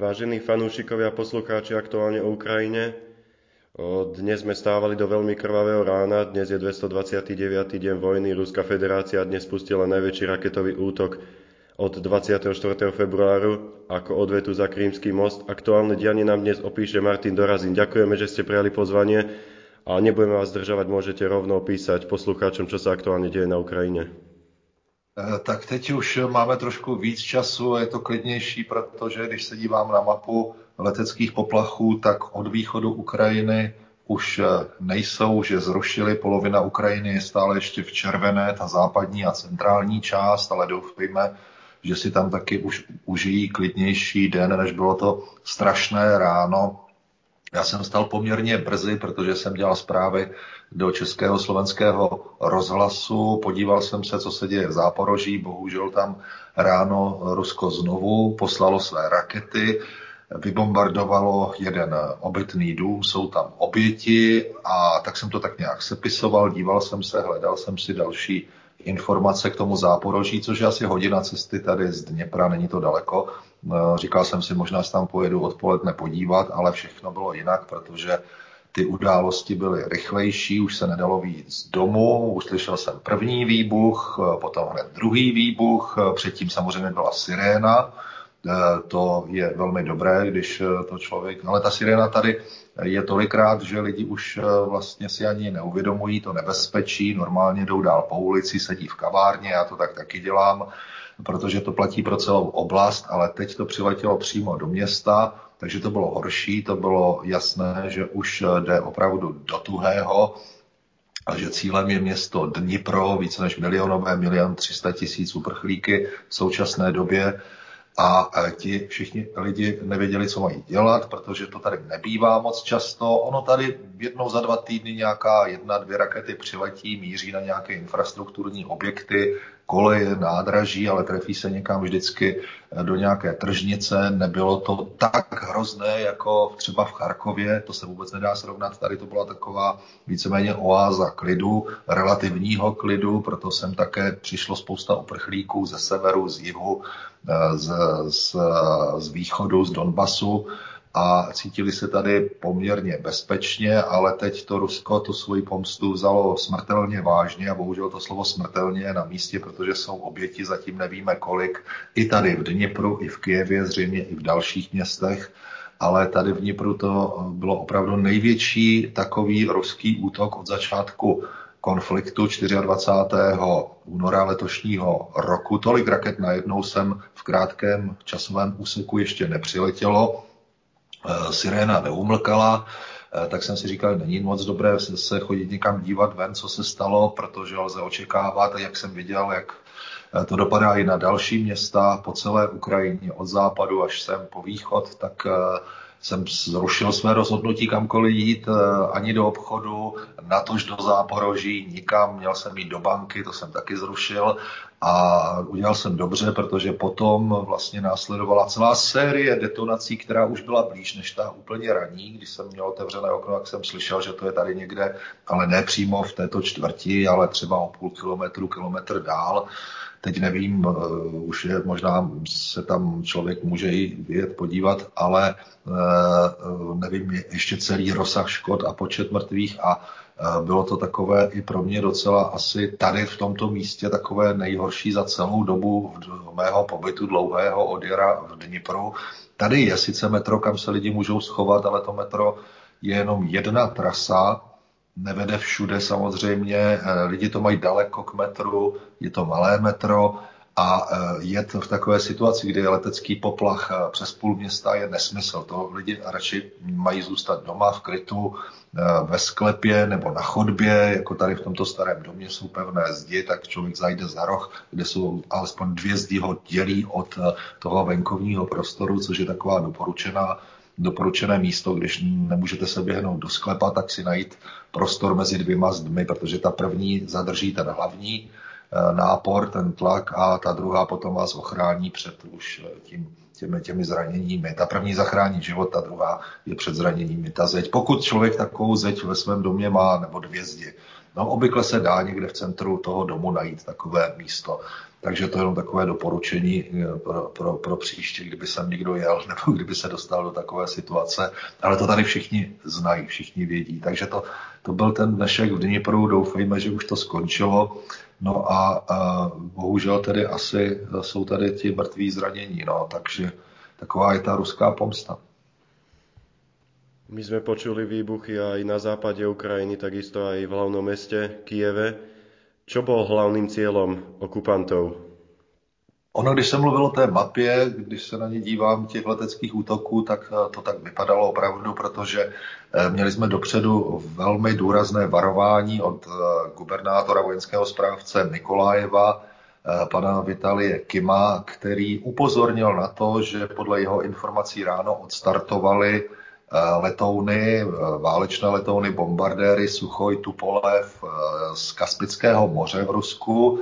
Vážení fanúšikovia a poslucháči aktuálne o Ukrajine, dnes sme stávali do veľmi krvavého rána, dnes je 229. deň vojny, Ruská federácia dnes spustila najväčší raketový útok od 24. februáru ako odvetu za Krímsky most. Aktuálne dianie nám dnes opíše Martin Dorazin. Ďakujeme, že ste prijali pozvanie a nebudeme vás zdržovať, môžete rovno opísať poslucháčom, čo sa aktuálne deje na Ukrajine. Eh, tak teď už máme trošku víc času, je to klidnější, protože když se dívám na mapu leteckých poplachů, tak od východu Ukrajiny už eh, nejsou, že zrušili. Polovina Ukrajiny je stále ještě v červené, ta západní a centrální část, ale doufejme, že si tam taky už užijí klidnější den, než bylo to strašné ráno. Já jsem stal poměrně brzy, protože jsem dělal zprávy do českého slovenského rozhlasu. Podíval jsem se, co se děje v Záporoží. Bohužel tam ráno Rusko znovu poslalo své rakety, vybombardovalo jeden obytný dům, jsou tam oběti a tak jsem to tak nějak sepisoval, díval jsem se, hledal jsem si další informace k tomu záporoží, což je asi hodina cesty tady z Dněpra, není to daleko. Říkal jsem si, možná se tam pojedu odpoledne podívat, ale všechno bylo jinak, protože ty události byly rychlejší, už se nedalo víc z domu, uslyšel jsem první výbuch, potom hned druhý výbuch, předtím samozřejmě byla siréna, to je velmi dobré, když to člověk, ale ta siréna tady je tolikrát, že lidi už vlastně si ani neuvědomují to nebezpečí, normálně jdou dál po ulici, sedí v kavárně, já to tak taky dělám, protože to platí pro celou oblast, ale teď to přiletělo přímo do města, takže to bylo horší, to bylo jasné, že už jde opravdu do tuhého a že cílem je město Dnipro, více než milionové, milion 300 tisíc uprchlíky v současné době a ti všichni lidi nevěděli, co mají dělat, protože to tady nebývá moc často. Ono tady jednou za dva týdny nějaká jedna, dvě rakety přiletí, míří na nějaké infrastrukturní objekty, koleje, nádraží, ale trefí se někam vždycky eh, do nějaké tržnice. Nebylo to tak hrozné, jako třeba v Charkově, to se vůbec nedá srovnat. Tady to byla taková víceméně oáza klidu, relativního klidu, proto sem také přišlo spousta uprchlíků ze severu, z jihu, eh, z, z, z východu, z Donbasu a cítili se tady poměrně bezpečně, ale teď to Rusko tu svoji pomstu vzalo smrtelně vážně a bohužel to slovo smrtelně je na místě, protože jsou oběti, zatím nevíme kolik, i tady v Dněpru, i v Kijevě, zřejmě i v dalších městech, ale tady v Dněpru to bylo opravdu největší takový ruský útok od začátku konfliktu 24. února letošního roku. Tolik raket najednou sem v krátkém časovém úseku ještě nepřiletělo. Eh, siréna neumlkala, eh, tak jsem si říkal, není moc dobré se chodit někam dívat ven, co se stalo, protože lze očekávat, jak jsem viděl, jak eh, to dopadá i na další města po celé Ukrajině, od západu až sem po východ, tak jsem zrušil své rozhodnutí kamkoliv jít, ani do obchodu, natož do záporoží, nikam, měl jsem jít do banky, to jsem taky zrušil a udělal jsem dobře, protože potom vlastně následovala celá série detonací, která už byla blíž než ta úplně raní. Když jsem měl otevřené okno, tak jsem slyšel, že to je tady někde, ale ne přímo v této čtvrti, ale třeba o půl kilometru, kilometr dál. Teď nevím, uh, už je, možná se tam člověk může i vyjet podívat, ale uh, nevím ještě celý rozsah škod a počet mrtvých a bylo to takové i pro mě docela asi tady v tomto místě takové nejhorší za celou dobu mého pobytu dlouhého od jara v Dnipru. Tady je sice metro, kam se lidi můžou schovat, ale to metro je jenom jedna trasa, nevede všude samozřejmě, lidi to mají daleko k metru, je to malé metro a e, jet v takové situaci, kdy je letecký poplach e, přes půl města je nesmysl. To lidi radši mají zůstat doma v krytu, ve sklepě nebo na chodbě, jako tady v tomto starém domě jsou pevné zdi, tak člověk zajde za roh, kde jsou alespoň dvě zdi ho dělí od toho venkovního prostoru, což je taková doporučená doporučené místo, když nemůžete se běhnout do sklepa, tak si najít prostor mezi dvěma zdmi, protože ta první zadrží ten hlavní Eh, nápor, ten tlak a ta druhá potom vás ochrání před už eh, tím, těmi, těmi zraněními. Ta první zachrání život, ta druhá je před zraněními. Ta zeď. Pokud člověk takovou zeď ve svém domě má, nebo dvě zdi, No, obvykle se dá někde v centru toho domu najít takové místo. Takže to je jenom takové doporučení eh, pro, pro, pro příště, kdyby sem někdo jel nebo kdyby se dostal do takové situace. Ale to tady všichni znají, všichni vědí. Takže to, to byl ten dnešek v Dnipru. Doufejme, že už to skončilo. No a, a bohužel tedy asi jsou tady ti mrtví zranění. No, takže taková je ta ruská pomsta. My sme počuli výbuchy aj na západe Ukrajiny, takisto aj v hlavnom meste Kieve. Čo bol hlavným cieľom okupantov? Ono, když se mluvilo o té mapě, když se na ně dívám těch leteckých útoků, tak eh, to tak vypadalo opravdu, protože eh, měli jsme dopředu velmi důrazné varování od eh, gubernátora vojenského správce Nikolájeva, pana Vitalie Kima, který upozornil na to, že podle jeho informací ráno odstartovali letouny, eh, válečné letouny, bombardéry Suchoj, Tupolev eh, z Kaspického moře v Rusku,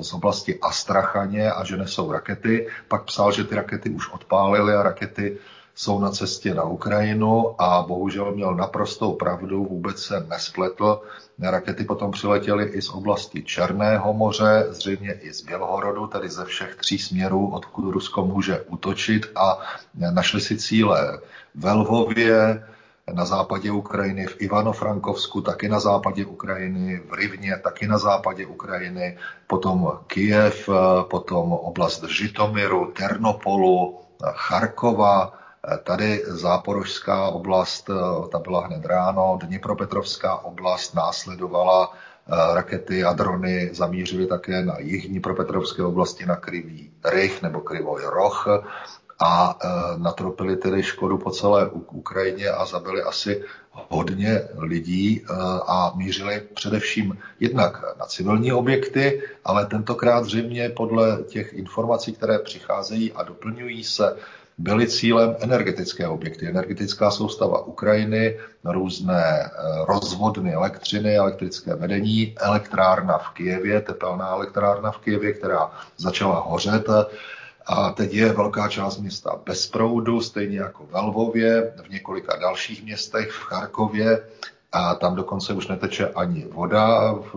z oblasti Astrachaně a že nesou rakety. Pak psal, že ty rakety už odpálily a rakety jsou na cestě na Ukrajinu a bohužel měl naprostou pravdu, vůbec se nespletl. Rakety potom přiletěly i z oblasti Černého moře, zřejmě i z Bělohorodu, tedy ze všech tří směrů, odkud Rusko může útočit a našli si cíle ve Lvově, na západě Ukrajiny, v Ivano-Frankovsku, taky na západě Ukrajiny, v Rivně, taky na západě Ukrajiny, potom Kijev, potom oblast Žitomiru, Ternopolu, Charkova, Tady záporožská oblast, ta byla hned ráno, Dnipropetrovská oblast následovala, rakety a drony zamířily také na jih Dnipropetrovské oblasti na Krivý Rych nebo Krivoj Roh a e, natropili tedy škodu po celé Ukrajině a zabili asi hodně lidí a mířili především jednak na civilní objekty, ale tentokrát zřejmě podle těch informací, které přicházejí a doplňují se, byly cílem energetické objekty, energetická soustava Ukrajiny, různé e, rozvodny elektřiny, elektrické vedení, elektrárna v Kijevě, tepelná elektrárna v Kijevě, která začala hořet a teď je velká část města bez proudu, stejně jako ve Lvově, v několika dalších městech, v Charkově, a tam dokonce už neteče ani voda v,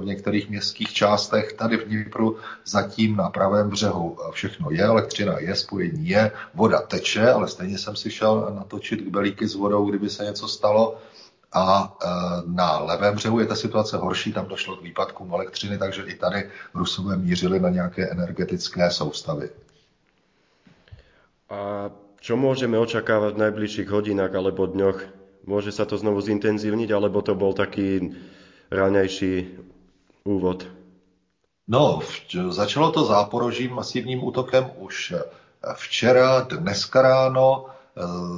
v některých městských částech. Tady v Dnipru zatím na pravém břehu všechno je, elektřina je, spojení je, voda teče, ale stejně jsem si šel natočit k belíky s vodou, kdyby se něco stalo. A e, na levém břehu je ta situace horší, tam došlo k výpadkům elektřiny, takže i tady Rusové mířili na nějaké energetické soustavy. A čo môžeme očakávať v najbližších hodinách alebo dňoch? Môže sa to znovu zintenzívniť, alebo to bol taký raňajší úvod? No, začalo to záporožím masivním útokem už včera, dneska ráno.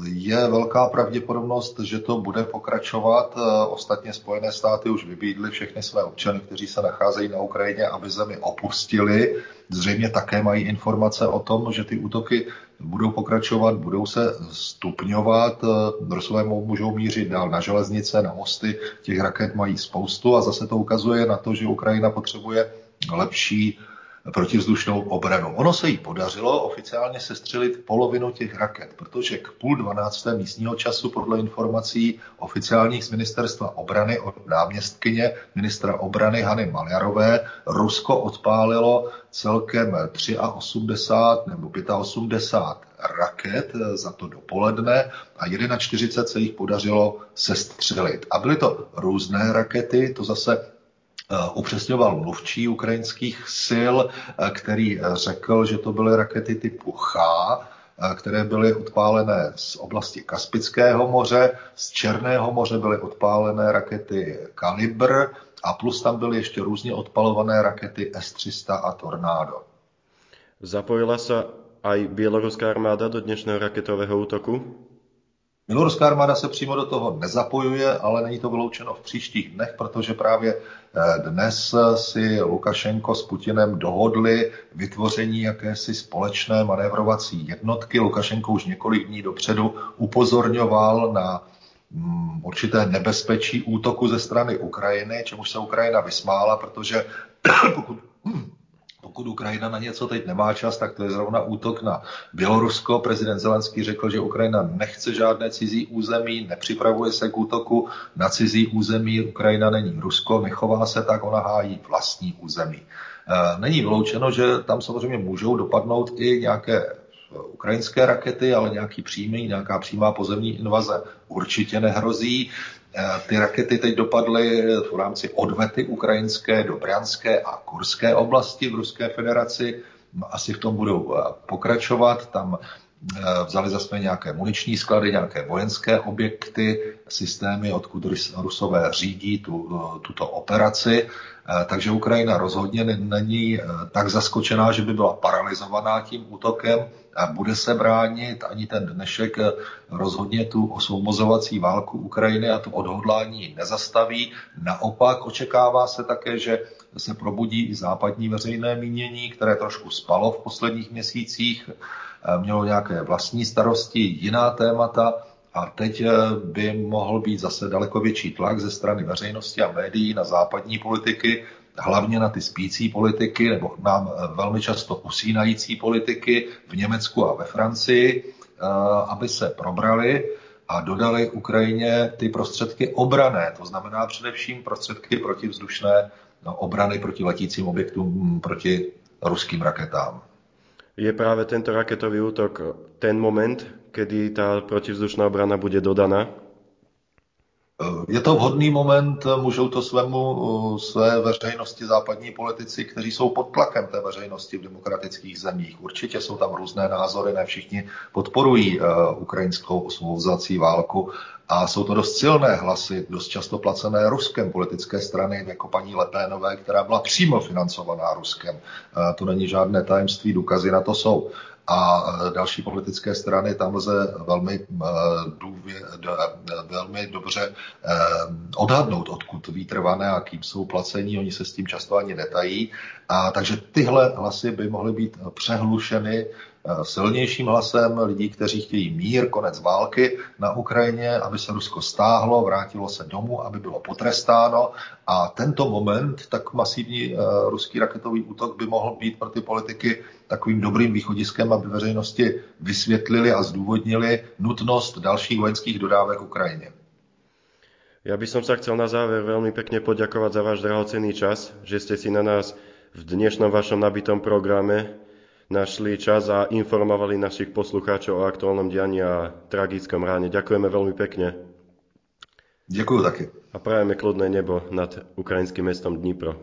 Je velká pravděpodobnost, že to bude pokračovat. Ostatně Spojené státy už vybídly všechny své občany, kteří se nacházejí na Ukrajině, aby zemi opustili. Zřejmě také mají informace o tom, že ty útoky budou pokračovat, budou se stupňovat. Rusové můžou mířit dál na železnice, na mosty. Těch raket mají spoustu a zase to ukazuje na to, že Ukrajina potřebuje lepší protivzdušnou obranu. Ono se jí podařilo oficiálně sestřelit polovinu těch raket, protože k půl dvanácté místního času podle informací oficiálních z ministerstva obrany od náměstkyně ministra obrany Hany Maljarové Rusko odpálilo celkem 83 nebo 85 raket za to dopoledne a 41 se jich podařilo sestřelit. A byly to různé rakety, to zase upřesňoval mluvčí ukrajinských sil, eh, který eh, řekl, že to byly rakety typu Ch, které byly odpálené z oblasti Kaspického moře, z Černého moře byly odpálené rakety Kalibr a plus tam byly ještě různě odpalované rakety S-300 a Tornado. Zapojila se aj bieloruská armáda do dnešného raketového útoku? Běloruská armáda se přímo do toho nezapojuje, ale není to vyloučeno v příštích dnech, protože právě eh, dnes si Lukašenko s Putinem dohodli vytvoření jakési společné manévrovací jednotky. Lukašenko už několik dní dopředu upozorňoval na mm, určité nebezpečí útoku ze strany Ukrajiny, čemuž se Ukrajina vysmála, protože pokud pokud Ukrajina na něco teď nemá čas, tak to je zrovna útok na Bělorusko. Prezident Zelenský řekl, že Ukrajina nechce žádné cizí území, nepřipravuje se k útoku na cizí území. Ukrajina není Rusko, nechová se tak, ona hájí vlastní území. E, není vyloučeno, že tam samozřejmě můžou dopadnout i nějaké ukrajinské rakety, ale nějaký přímý, nějaká přímá pozemní invaze určitě nehrozí. Eh, ty rakety teď dopadly v rámci odvety ukrajinské do Brянské a Kurské oblasti v Ruské federaci. Asi v tom budou eh, pokračovat. Tam vzali za své nějaké muniční sklady, nějaké vojenské objekty, systémy, odkud Rusové řídí tu, tuto operaci. Takže Ukrajina rozhodně není tak zaskočená, že by byla paralizovaná tím útokem bude se bránit. Ani ten dnešek rozhodně tu osvobozovací válku Ukrajiny a to odhodlání nezastaví. Naopak očekává se také, že se probudí i západní veřejné mínění, které trošku spalo v posledních měsících, mělo nějaké vlastní starosti, jiná témata. A teď by mohl být zase daleko větší tlak ze strany veřejnosti a médií na západní politiky, hlavně na ty spící politiky, nebo nám eh, velmi často usínající politiky v Německu a ve Francii, aby se probrali a dodali Ukrajině ty prostředky obrané, to znamená především prostředky protivzdušné obrany proti letícím objektům, proti ruským raketám. Je právě tento raketový útok ten moment, kdy ta protivzdušná obrana bude dodaná? Je to vhodný moment, můžou to svému, své veřejnosti západní politici, kteří jsou pod tlakem té veřejnosti v demokratických zemích. Určitě jsou tam různé názory, ne všichni podporují ukrajinskou osvobozací válku a jsou to dost silné hlasy, dost často placené Ruskem politické strany, jako paní Lepénové, která byla přímo financovaná Ruskem. To není žádné tajemství, důkazy na to jsou a e, další politické strany tam lze velmi, e, důvě, velmi dobře e, odhadnout, odkud výtrvané a kým jsou placení, oni se s tím často ani netají. A takže tyhle hlasy by mohly být přehlušeny Eh, silnějším hlasem lidí, kteří chtějí mír, konec války na Ukrajině, aby se Rusko stáhlo, vrátilo se domů, aby bylo potrestáno. A tento moment, tak masivní uh, ruský raketový útok by mohl být pro ty politiky takovým dobrým východiskem, aby veřejnosti vysvětlili a zdůvodnili nutnost dalších vojenských dodávek Ukrajině. Ja by som sa chcel na záver veľmi pekne poďakovať za váš drahocenný čas, že ste si na nás v dnešnom vašom nabitom programe našli čas a informovali našich poslucháčov o aktuálnom dianí a tragickom ráne. Ďakujeme veľmi pekne. Ďakujem taky. A prajeme kľudné nebo nad ukrajinským mestom Dnipro.